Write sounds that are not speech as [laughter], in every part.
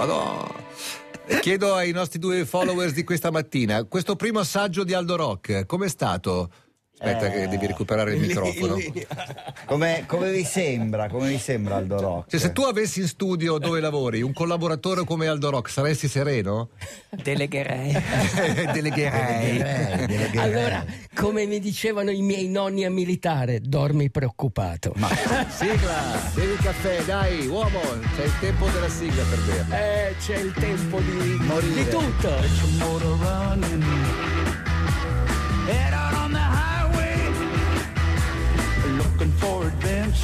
Madonna. Chiedo ai nostri due followers di questa mattina, questo primo assaggio di Aldo Rock, com'è stato? Aspetta Eh, che devi recuperare il microfono. Come, come vi sembra? Come vi sembra Aldo Rock? Cioè, se tu avessi in studio dove lavori un collaboratore come Aldo Rock, saresti sereno? Delegherei. [laughs] Delegherei. Delegherei, delegherei. Allora, come mi dicevano i miei nonni a militare, dormi preoccupato. Sigla, bevi il caffè, dai, uomo, c'è il tempo della sigla per berla. Eh, c'è il tempo di, Morire. di tutto. motor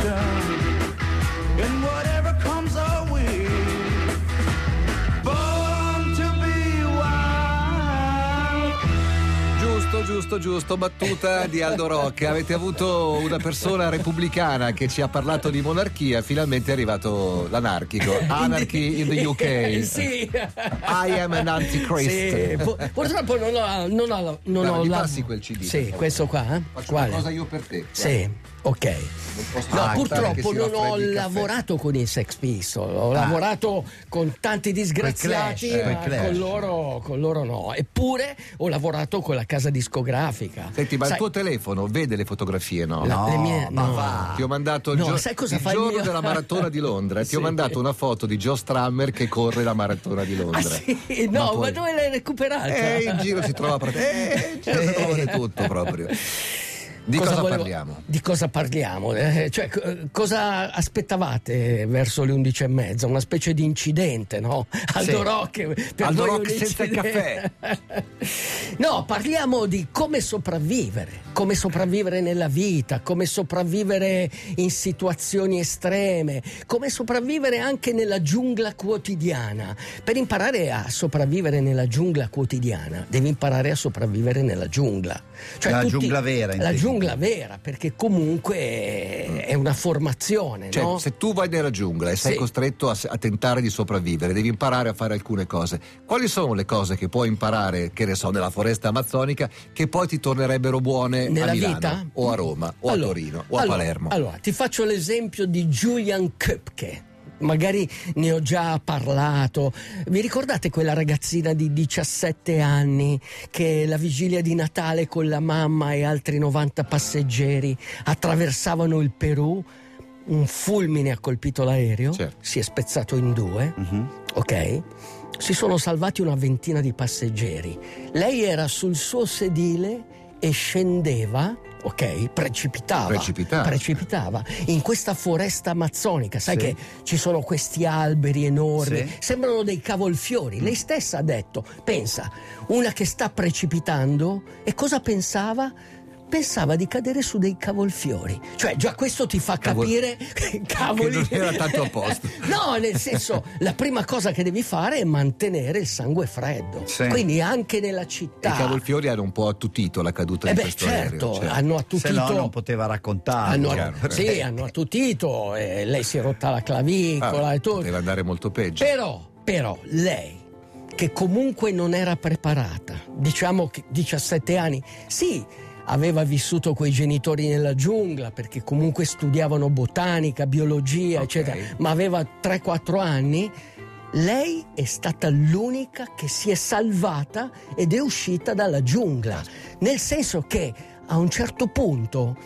And whatever comes. Giusto, giusto, giusto, battuta di Aldo Rock. Avete avuto una persona repubblicana che ci ha parlato di monarchia, finalmente è arrivato l'anarchico. [laughs] Anarchy in the UK. Eh, [laughs] sì. I am an antichrist. Sì, pu- purtroppo non ho, non ho, non ho la... passi quel CD, Sì, questo qua. eh? Faccio Quale? una cosa io per te. Sì, ok. No, purtroppo non ho il caffè. lavorato con i Sex Pistols, ho lavorato con tanti disgraziati, Clash. con, loro, con loro no. Eppure ho lavorato con la casa discografica. Senti, ma Sai, il tuo telefono vede le fotografie, no? la- No, le mie- ma no. va. Ti ho mandato il, No, gio- sai cosa il giorno mio- della maratona di Londra. Ti ho [laughs] Sì. mandato una foto di Joe Strammer che corre la maratona di Ah, Londra. sì? No, ma, poi- dove l'hai recuperata? Eh, in giro si trova praticamente. [laughs] Eh, in giro si trova di tutto proprio. Di cosa, volevo- parliamo? Di cosa parliamo? Eh, cioè, co- cosa aspettavate verso le undici e mezza? Una specie di incidente, no? [laughs] Aldo Sì. Rock, per Aldo Rock senza il incidente. No, parliamo di come sopravvivere, come sopravvivere nella vita, come sopravvivere in situazioni estreme, come sopravvivere anche nella giungla quotidiana. Per imparare a sopravvivere nella giungla quotidiana, devi imparare a sopravvivere nella giungla. Cioè, La tutti- giungla vera, La intendi. giungla vera, perché comunque è una formazione, Cioè, no? se tu vai nella giungla e sei Sì. costretto a, a tentare di sopravvivere, devi imparare a fare alcune cose. Quali sono le cose che puoi imparare, che ne so, nella foresta amazzonica, che poi ti tornerebbero buone Nella a Milano, vita? o a Roma, o Allora, a Torino, o a allora, Palermo? Allora, ti faccio l'esempio di Julian Köpke. Magari ne ho già parlato. Vi ricordate quella ragazzina di 17 anni che la vigilia di Natale con la mamma e altri 90 passeggeri attraversavano il Perù? Un fulmine ha colpito l'aereo, Certo. si è spezzato in due, ok? Si sono salvati una ventina di passeggeri. Lei era sul suo sedile e scendeva, ok? Precipitava. Precipitava. Precipitava in questa foresta amazzonica. Sai Sì. che ci sono questi alberi enormi, Sì. sembrano dei cavolfiori. Lei stessa ha detto: pensa, una che sta precipitando, e cosa pensava? Pensava di cadere su dei cavolfiori. Cioè, già questo ti fa Cavol- capire [laughs] cavoli. Che non era [laughs] tanto a posto. no, nel senso, la prima cosa che devi fare è mantenere il sangue freddo. Sì. Quindi anche nella I città. cavolfiori hanno un po' attutito la caduta Eh di beh, questo certo, aereo. certo. hanno Se attutito. no non poteva raccontare. hanno, chiaro. sì, hanno attutito, e lei si è rotta la clavicola Ah, e tutto. poteva andare molto peggio. Però, però, lei, che comunque non era preparata, diciamo che 17 anni, sì, aveva vissuto coi genitori nella giungla perché comunque studiavano botanica, biologia, Ok. eccetera, ma aveva 3-4 anni. Lei è stata l'unica che si è salvata ed è uscita dalla giungla. Nel senso che a un certo punto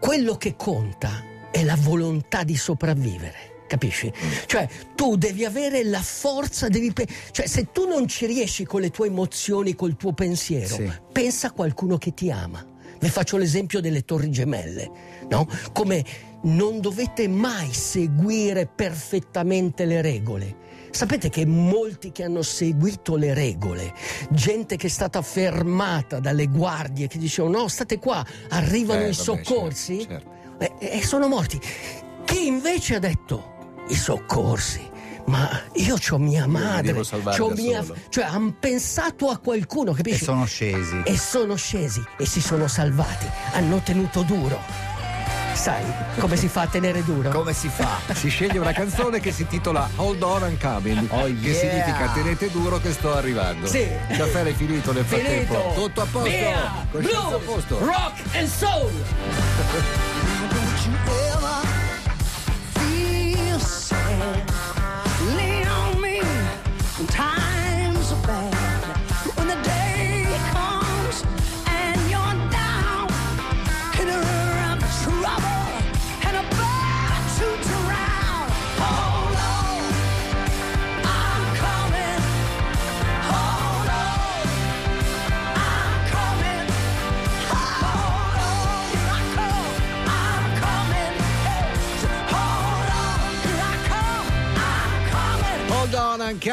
quello che conta è la volontà di sopravvivere. Capisci? Cioè, tu devi avere la forza, devi pe- cioè, se tu non ci riesci con le tue emozioni, col tuo pensiero, Sì. pensa a qualcuno che ti ama. Vi faccio l'esempio delle torri gemelle, no? Come non dovete mai seguire perfettamente le regole. Sapete che molti che hanno seguito le regole, gente che è stata fermata dalle guardie che dicevano no, state qua, arrivano Eh, i vabbè, soccorsi certo, e, e sono morti. Chi invece ha detto i soccorsi? Ma io ho mia mi madre, da mia, cioè hanno pensato a qualcuno, E capisci? sono scesi. e sono scesi e si sono salvati, hanno tenuto duro. Sai come si fa a tenere duro? Come si fa? Si sceglie una canzone che si intitola Hold On I'm Coming, Oh, che yeah. significa tenete duro che sto arrivando. Sì. Il caffè è finito nel frattempo. Finito! Tutto a posto. Via! Coscienza a Blues, posto. rock and soul! [laughs]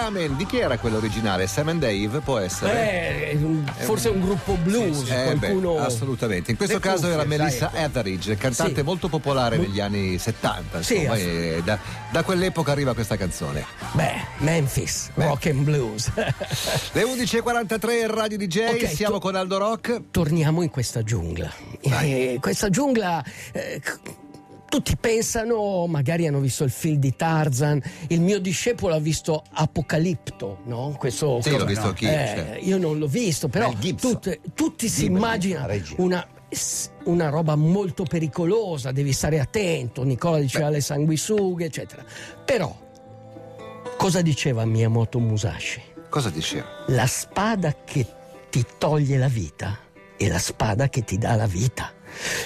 coming. Di chi era quello originale? Sam and Dave? Può essere? Eh, un- forse un gruppo blues, Eh, beh, qualcuno... assolutamente. In questo caso era cuffie, Melissa sai, Etheridge, cantante Sì. molto popolare negli anni 70. Sì, Insomma, e da, da quell'epoca arriva questa canzone. Beh, Memphis, rock and blues. [laughs] Le 11.43 Radio DJ, Ok, siamo tu- con Aldo Rock. Torniamo in questa giungla. Eh, questa giungla... eh, tutti pensano, magari hanno visto il film di Tarzan, il mio discepolo ha visto Apocalipto, no? Questo, Sì, l'ho visto anch'io, Eh, certo. Io non l'ho visto, però tutte- tutti si immaginano una, una roba molto pericolosa, devi stare attento, Nicola diceva le sanguisughe, eccetera. Però, cosa diceva Miyamoto Musashi? Cosa diceva? La spada che ti toglie la vita è la spada che ti dà la vita.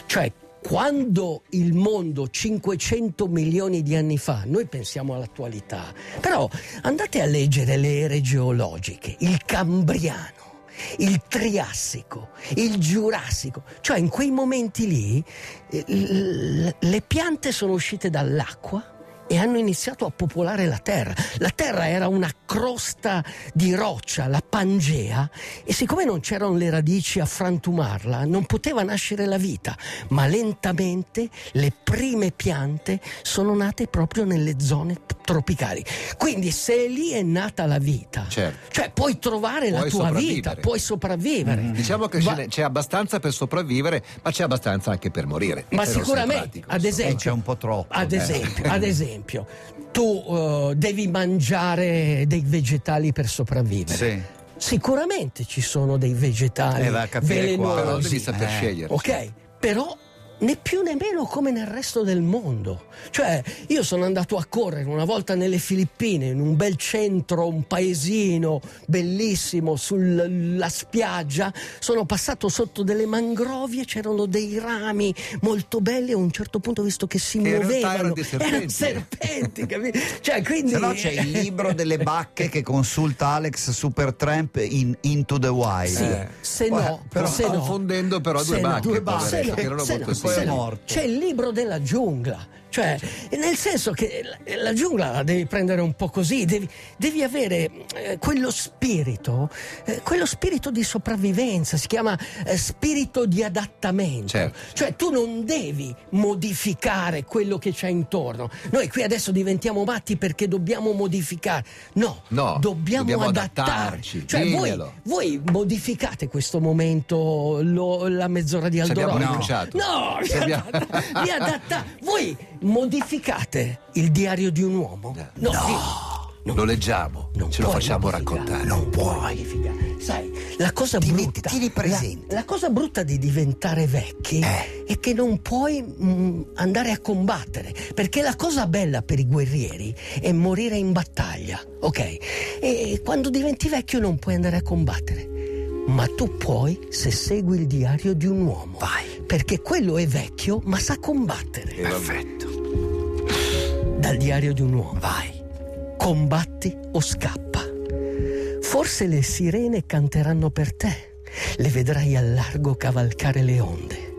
Cioè, quando il mondo 500 milioni di anni fa, noi pensiamo all'attualità, però andate a leggere le ere geologiche, il Cambriano. Il Triassico, il Giurassico, cioè in quei momenti lì eh, le piante sono uscite dall'acqua e hanno iniziato a popolare la terra. La terra era una crosta di roccia, la Pangea, e siccome non c'erano le radici a frantumarla, non poteva nascere la vita, ma lentamente le prime piante sono nate proprio nelle zone tropicali. Quindi se lì è nata la vita, Certo. cioè puoi trovare la Puoi tua vita, puoi sopravvivere. Diciamo che Va- c'è abbastanza per sopravvivere, ma c'è abbastanza anche per morire. Ma sicuramente, ad esempio, c'è un po' troppo, Ad eh. esempio, ad esempio tu eh, devi mangiare dei vegetali per sopravvivere. Sì. Sicuramente ci sono dei vegetali Eh, va a capire velenosi. Però devi saper eh. scegliere. Ok, però né più né meno come nel resto del mondo. Cioè, io sono andato a correre una volta nelle Filippine, in un bel centro, un paesino bellissimo sulla spiaggia, sono passato sotto delle mangrovie, c'erano dei rami molto belli e a un certo punto ho visto che si Che muovevano. erano dei [laughs] serpenti. Erano serpenti, capito? Cioè, [laughs] quindi Se no c'è il libro delle bacche che consulta Alex Supertramp in Into the Wild. Sì, Eh. se no, però se no- confondendo però due se no, bacche, due bacche, se no, che erano molto simili. Poi morto. C'è il libro della giungla, cioè nel senso che la, la giungla la devi prendere un po' così, devi, devi avere eh, quello spirito, eh, quello spirito di sopravvivenza, si chiama eh, spirito di adattamento. Certo. Cioè tu non devi modificare quello che c'è intorno. Noi qui adesso diventiamo matti perché dobbiamo modificare. No, No, dobbiamo, dobbiamo adattarci, Cioè voi, voi modificate questo momento, lo- la mezz'ora di Ci Aldo abbiamo Rock? rinunciato. No, [laughs] vi abbiamo- adatta- vi adatta- Voi modificate il diario di un uomo? No, vi- Lo leggiamo, non ce lo facciamo raccontare. Non puoi. Sai, la cosa Ti brutta. tieni presente. La, la cosa brutta di diventare vecchi Eh. è che non puoi mm, andare a combattere. Perché la cosa bella per i guerrieri è morire in battaglia, ok? E quando diventi vecchio non puoi andare a combattere. Ma tu puoi se segui il diario di un uomo. Vai. Perché quello è vecchio, ma sa combattere. Perfetto. Diario di un uomo. Vai. Combatti o scappa. Forse le sirene canteranno per te, le vedrai al largo cavalcare le onde,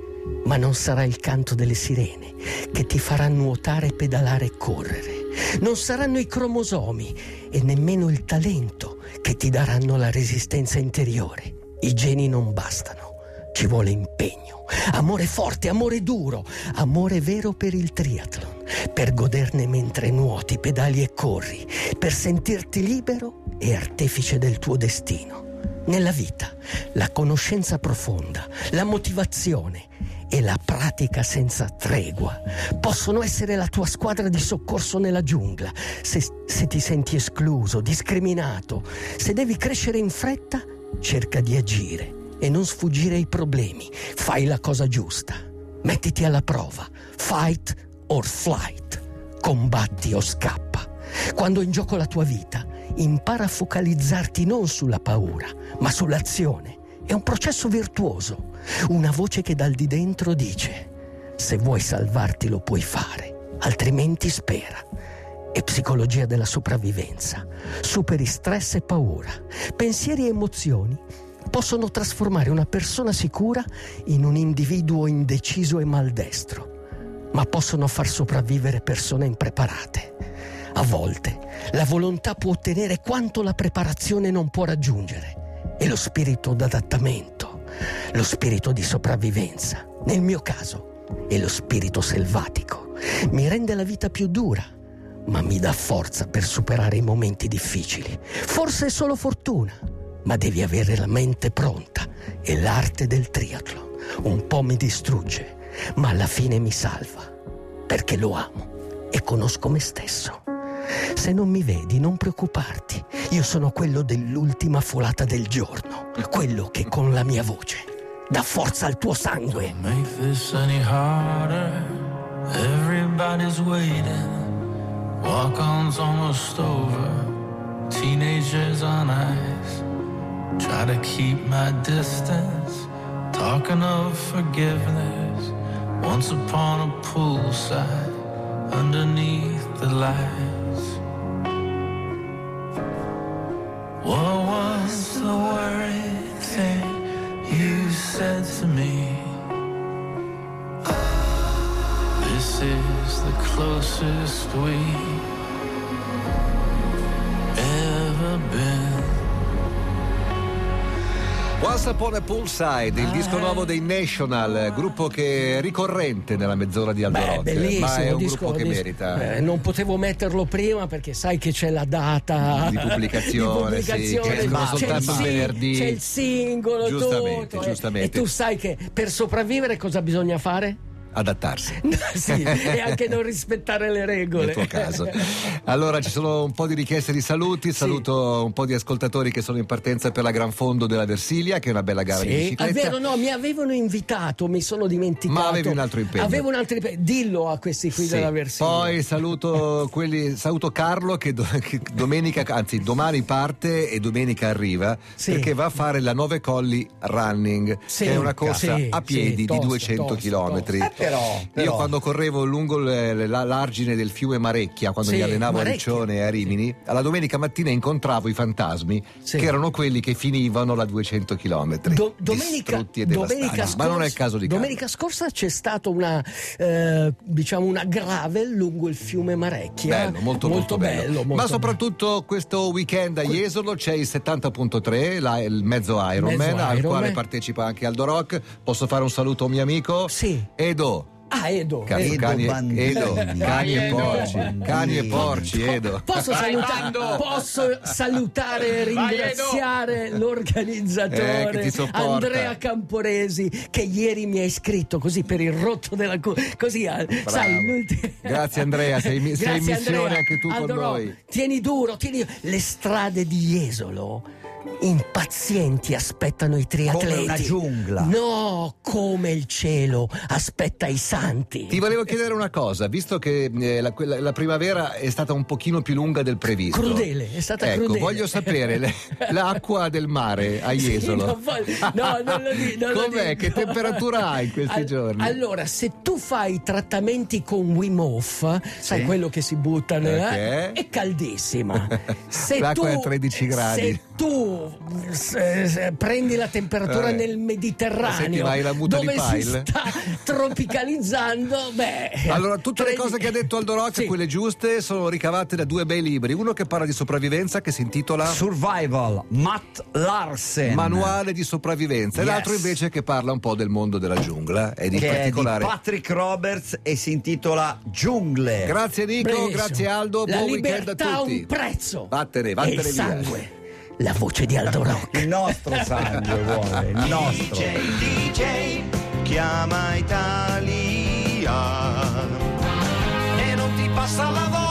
ma non sarà il canto delle sirene che ti farà nuotare, pedalare e correre. Non saranno i cromosomi e nemmeno il talento che ti daranno la resistenza interiore. I geni non bastano, ci vuole impegno, amore forte, amore duro, amore vero per il triathlon, per goderne mentre nuoti, pedali e corri, per sentirti libero e artefice del tuo destino. Nella vita, la conoscenza profonda, la motivazione e la pratica senza tregua possono essere la tua squadra di soccorso nella giungla. Se, se ti senti escluso, discriminato, se devi crescere in fretta, cerca di agire e non sfuggire ai problemi. Fai la cosa giusta. Mettiti alla prova. Fight or flight. Combatti o scappa. Quando è in gioco la tua vita, impara a focalizzarti non sulla paura, ma sull'azione. È un processo virtuoso. Una voce che dal di dentro dice: Se vuoi salvarti lo puoi fare, altrimenti spera. È psicologia della sopravvivenza. Superi stress e paura. Pensieri e emozioni possono trasformare una persona sicura in un individuo indeciso e maldestro, ma possono far sopravvivere persone impreparate. A volte la volontà può ottenere quanto la preparazione non può raggiungere. E lo spirito d'adattamento, lo spirito di sopravvivenza, nel mio caso, è lo spirito selvatico. Mi rende la vita più dura, ma mi dà forza per superare i momenti difficili. Forse è solo fortuna, ma devi avere la mente pronta e l'arte del triathlon. Un po' mi distrugge, ma alla fine mi salva, perché lo amo e conosco me stesso. Se non mi vedi, non preoccuparti. Io sono quello dell'ultima folata del giorno, quello che con la mia voce dà forza al tuo sangue. Make this any harder. Everybody's waiting. Walk on's almost over. Teenagers on ice. Try to keep my distance. Talking of forgiveness. Once upon a poolside. Underneath the lights. What was the worried thing you said to me? This is the closest we Once Upon a Poolside, il disco nuovo dei National, gruppo che è ricorrente nella mezz'ora di Aldo Rock, bellissimo, ma è un disco- gruppo che merita. eh, non potevo metterlo prima perché sai che c'è la data Di pubblicazione, [laughs] di sì, pubblicazione, escono c'è soltanto sing- venerdì. C'è il singolo, Giustamente, tutto, eh. giustamente. E tu sai che per sopravvivere cosa bisogna fare? Adattarsi. [laughs] sì, e anche non rispettare le regole. Nel tuo caso. Allora ci sono un po' di richieste di saluti. Saluto un po' di ascoltatori che sono in partenza per la Gran Fondo della Versilia, che è una bella gara di Sì, bicicletta. è vero, no, mi avevano invitato, mi sono dimenticato. Ma avevi un altro impegno. Avevo un altro impegno. Dillo a questi qui Sì. della versione. Poi saluto, quelli, saluto Carlo che, do- che domenica, anzi domani parte e domenica arriva Sì. perché va a fare la Nove Colli Running, Sì. che è una corsa Sì, a piedi sì, tosto, di 200 tosto, km. tosto. Eh, però, Io però. quando correvo lungo l'argine del fiume Marecchia, quando Sì, mi allenavo a Marecchia. Riccione e a Rimini, alla domenica mattina incontravo i fantasmi Sì. che erano quelli che finivano la 200 km. Do- domenica, e domenica scorsa, Ma non è il caso di domenica scorsa c'è stata una, eh, diciamo una gravel lungo il fiume Marecchia. Bello, molto, molto, bello. molto Ma bello. soprattutto questo weekend a Jesolo c'è il 70.3, la- il mezzo Ironman, al quale partecipa anche Aldo Rock. Posso fare un saluto a un mio amico? Sì. Edo. Ah, Edo. Cazzo, Edo cani, Bandini. Edo, cani e porci, cani e porci, Edo. Posso salutare, posso salutare e ringraziare l'organizzatore Eh. Andrea Camporesi che ieri mi ha iscritto così per il rotto della cu- così eh, sai l'ultimo- Grazie, Andrea, sei in- sei in Grazie, missione Andrea. anche tu con Allora, noi. Tieni duro, tieni le strade di Jesolo impazienti aspettano i triatleti. Come una giungla. No, come il cielo aspetta i santi. Ti volevo chiedere una cosa, visto che eh, la, quella- la primavera è stata un pochino più lunga del previsto. Crudele, è stata ecco, crudele. voglio sapere le- [laughs] l'acqua del mare a Sì, Jesolo. voglio- no, non lo di- non lo Com'è? dico. Che temperatura hai in questi Al- giorni? Allora, se tu fai i trattamenti con Wim Hof, sai quello che si butta nella... Ok. è caldissima. [laughs] Se L'acqua tu, è a 13 gradi. Se tu se- se prendi la temperatura Eh. nel Senti, Mediterraneo, di dove si sta [laughs] tropicalizzando, beh... Allora, tutte le prendi- cose che ha detto Aldo Rock, Sì. quelle giuste, sono ricavate da due bei libri. Uno che parla di sopravvivenza, che si intitola Survival, Matt Larsen. Manuale di sopravvivenza, e Yes. l'altro invece che parla un po' del mondo della giungla e di che è di particolare. Patrick Roberts e si intitola Giungle. Grazie Nico, Bellissimo. grazie Aldo, La buon weekend a tutti. un prezzo. Vattene, E vattene il via. sangue la voce di Aldo Rock. Il nostro sangue vuole, il nostro. DJ, DJ, chiama Italia e non ti passa la voce